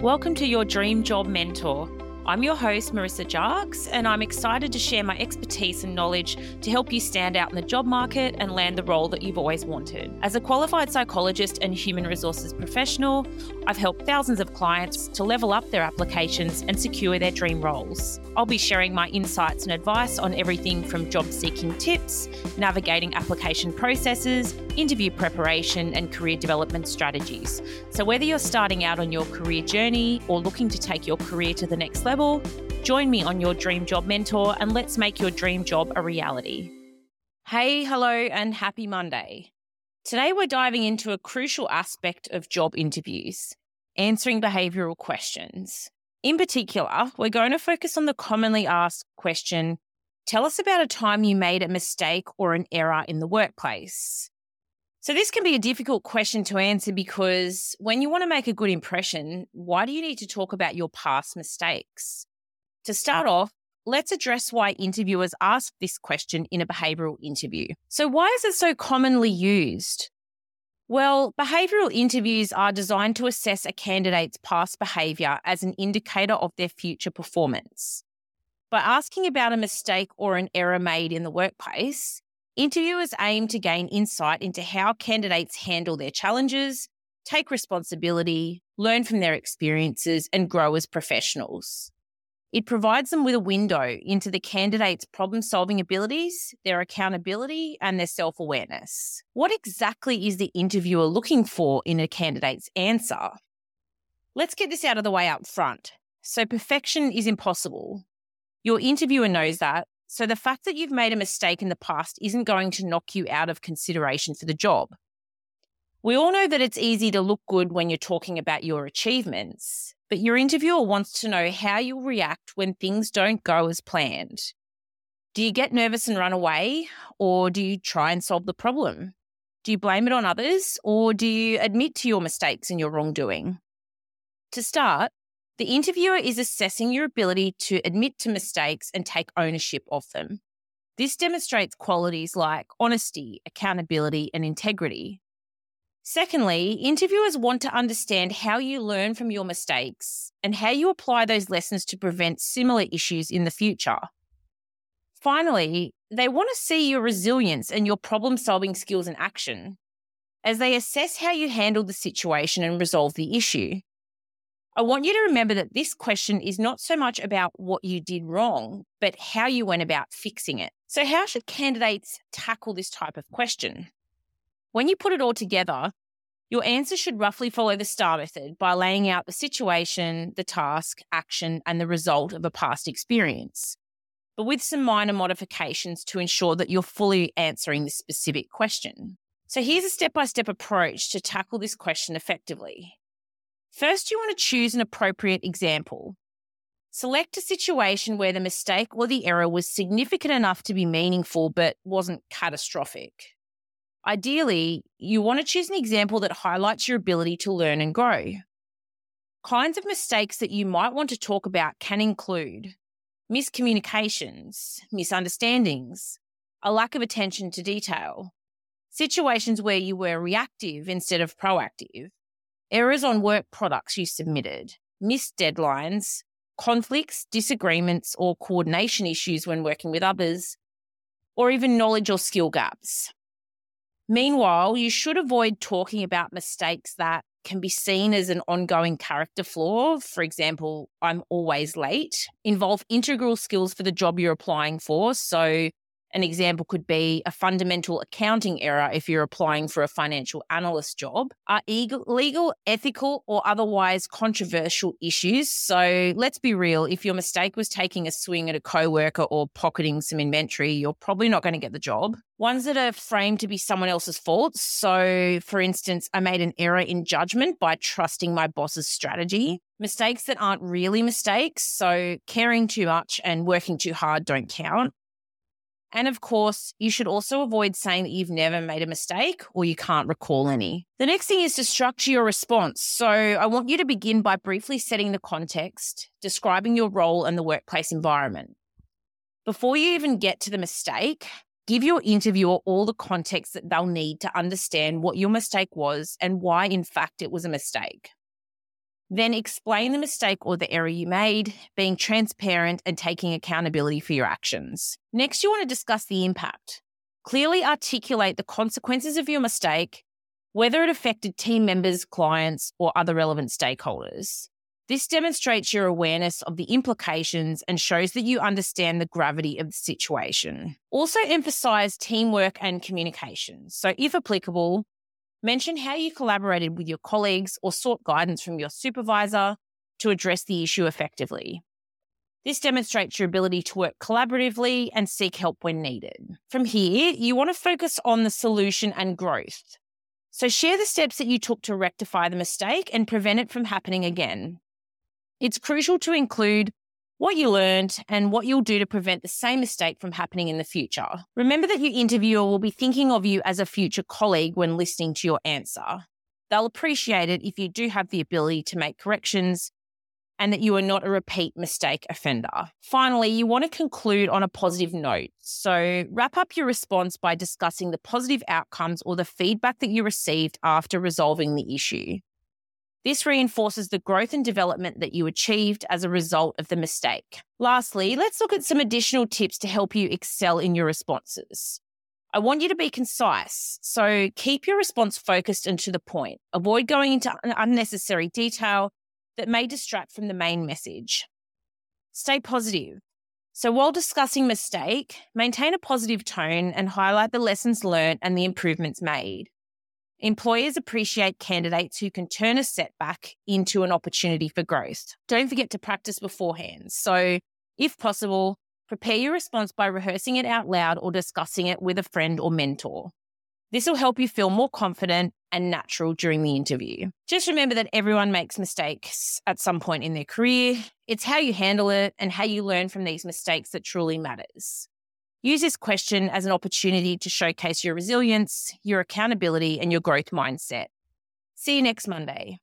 Welcome to your Dream Job Mentor. I'm your host, Marissa Jarks, and I'm excited to share my expertise and knowledge to help you stand out in the job market and land the role that you've always wanted. As a qualified psychologist and human resources professional, I've helped thousands of clients to level up their applications and secure their dream roles. I'll be sharing my insights and advice on everything from job seeking tips, navigating application processes, interview preparation, and career development strategies. So, whether you're starting out on your career journey or looking to take your career to the next level, join me on your Dream Job Mentor and let's make your dream job a reality. Hey, hello, and happy Monday. Today, we're diving into a crucial aspect of job interviews answering behavioural questions. In particular, we're going to focus on the commonly asked question Tell us about a time you made a mistake or an error in the workplace. So, this can be a difficult question to answer because when you want to make a good impression, why do you need to talk about your past mistakes? To start off, let's address why interviewers ask this question in a behavioral interview. So, why is it so commonly used? Well, behavioral interviews are designed to assess a candidate's past behavior as an indicator of their future performance. By asking about a mistake or an error made in the workplace, Interviewers aim to gain insight into how candidates handle their challenges, take responsibility, learn from their experiences, and grow as professionals. It provides them with a window into the candidate's problem solving abilities, their accountability, and their self awareness. What exactly is the interviewer looking for in a candidate's answer? Let's get this out of the way up front. So, perfection is impossible. Your interviewer knows that, so the fact that you've made a mistake in the past isn't going to knock you out of consideration for the job. We all know that it's easy to look good when you're talking about your achievements, but your interviewer wants to know how you'll react when things don't go as planned. Do you get nervous and run away, or do you try and solve the problem? Do you blame it on others, or do you admit to your mistakes and your wrongdoing? To start, the interviewer is assessing your ability to admit to mistakes and take ownership of them. This demonstrates qualities like honesty, accountability, and integrity. Secondly, interviewers want to understand how you learn from your mistakes and how you apply those lessons to prevent similar issues in the future. Finally, they want to see your resilience and your problem solving skills in action as they assess how you handle the situation and resolve the issue. I want you to remember that this question is not so much about what you did wrong, but how you went about fixing it. So, how should candidates tackle this type of question? When you put it all together, your answer should roughly follow the STAR method by laying out the situation, the task, action, and the result of a past experience, but with some minor modifications to ensure that you're fully answering the specific question. So, here's a step by step approach to tackle this question effectively. First, you want to choose an appropriate example. Select a situation where the mistake or the error was significant enough to be meaningful but wasn't catastrophic. Ideally, you want to choose an example that highlights your ability to learn and grow. Kinds of mistakes that you might want to talk about can include miscommunications, misunderstandings, a lack of attention to detail, situations where you were reactive instead of proactive, errors on work products you submitted, missed deadlines, conflicts, disagreements, or coordination issues when working with others, or even knowledge or skill gaps. Meanwhile, you should avoid talking about mistakes that can be seen as an ongoing character flaw. For example, I'm always late, involve integral skills for the job you're applying for. So, an example could be a fundamental accounting error if you're applying for a financial analyst job, are legal, ethical, or otherwise controversial issues. So let's be real if your mistake was taking a swing at a coworker or pocketing some inventory, you're probably not going to get the job. Ones that are framed to be someone else's faults. So, for instance, I made an error in judgment by trusting my boss's strategy. Mistakes that aren't really mistakes. So, caring too much and working too hard don't count. And of course, you should also avoid saying that you've never made a mistake or you can't recall any. The next thing is to structure your response. So I want you to begin by briefly setting the context, describing your role and the workplace environment. Before you even get to the mistake, give your interviewer all the context that they'll need to understand what your mistake was and why, in fact, it was a mistake. Then explain the mistake or the error you made, being transparent and taking accountability for your actions. Next, you want to discuss the impact. Clearly articulate the consequences of your mistake, whether it affected team members, clients, or other relevant stakeholders. This demonstrates your awareness of the implications and shows that you understand the gravity of the situation. Also, emphasize teamwork and communication. So, if applicable, mention how you collaborated with your colleagues or sought guidance from your supervisor to address the issue effectively. This demonstrates your ability to work collaboratively and seek help when needed. From here, you want to focus on the solution and growth. So, share the steps that you took to rectify the mistake and prevent it from happening again. It's crucial to include what you learned and what you'll do to prevent the same mistake from happening in the future. Remember that your interviewer will be thinking of you as a future colleague when listening to your answer. They'll appreciate it if you do have the ability to make corrections and that you are not a repeat mistake offender. Finally, you want to conclude on a positive note. So, wrap up your response by discussing the positive outcomes or the feedback that you received after resolving the issue. This reinforces the growth and development that you achieved as a result of the mistake. Lastly, let's look at some additional tips to help you excel in your responses. I want you to be concise, so keep your response focused and to the point. Avoid going into unnecessary detail that may distract from the main message. Stay positive. So, while discussing mistake, maintain a positive tone and highlight the lessons learned and the improvements made. Employers appreciate candidates who can turn a setback into an opportunity for growth. Don't forget to practice beforehand. So, if possible, prepare your response by rehearsing it out loud or discussing it with a friend or mentor. This will help you feel more confident and natural during the interview. Just remember that everyone makes mistakes at some point in their career. It's how you handle it and how you learn from these mistakes that truly matters. Use this question as an opportunity to showcase your resilience, your accountability, and your growth mindset. See you next Monday.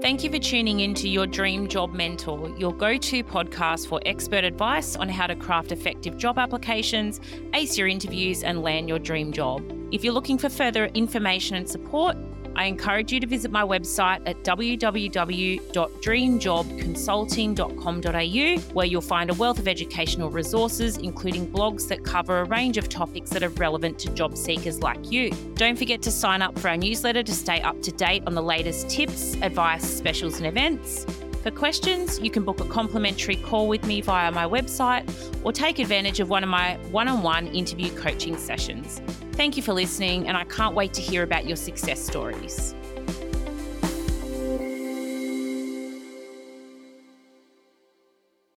Thank you for tuning in to Your Dream Job Mentor, your go to podcast for expert advice on how to craft effective job applications, ace your interviews, and land your dream job. If you're looking for further information and support, I encourage you to visit my website at www.dreamjobconsulting.com.au, where you'll find a wealth of educational resources, including blogs that cover a range of topics that are relevant to job seekers like you. Don't forget to sign up for our newsletter to stay up to date on the latest tips, advice, specials, and events. For questions, you can book a complimentary call with me via my website or take advantage of one of my one on one interview coaching sessions. Thank you for listening, and I can't wait to hear about your success stories.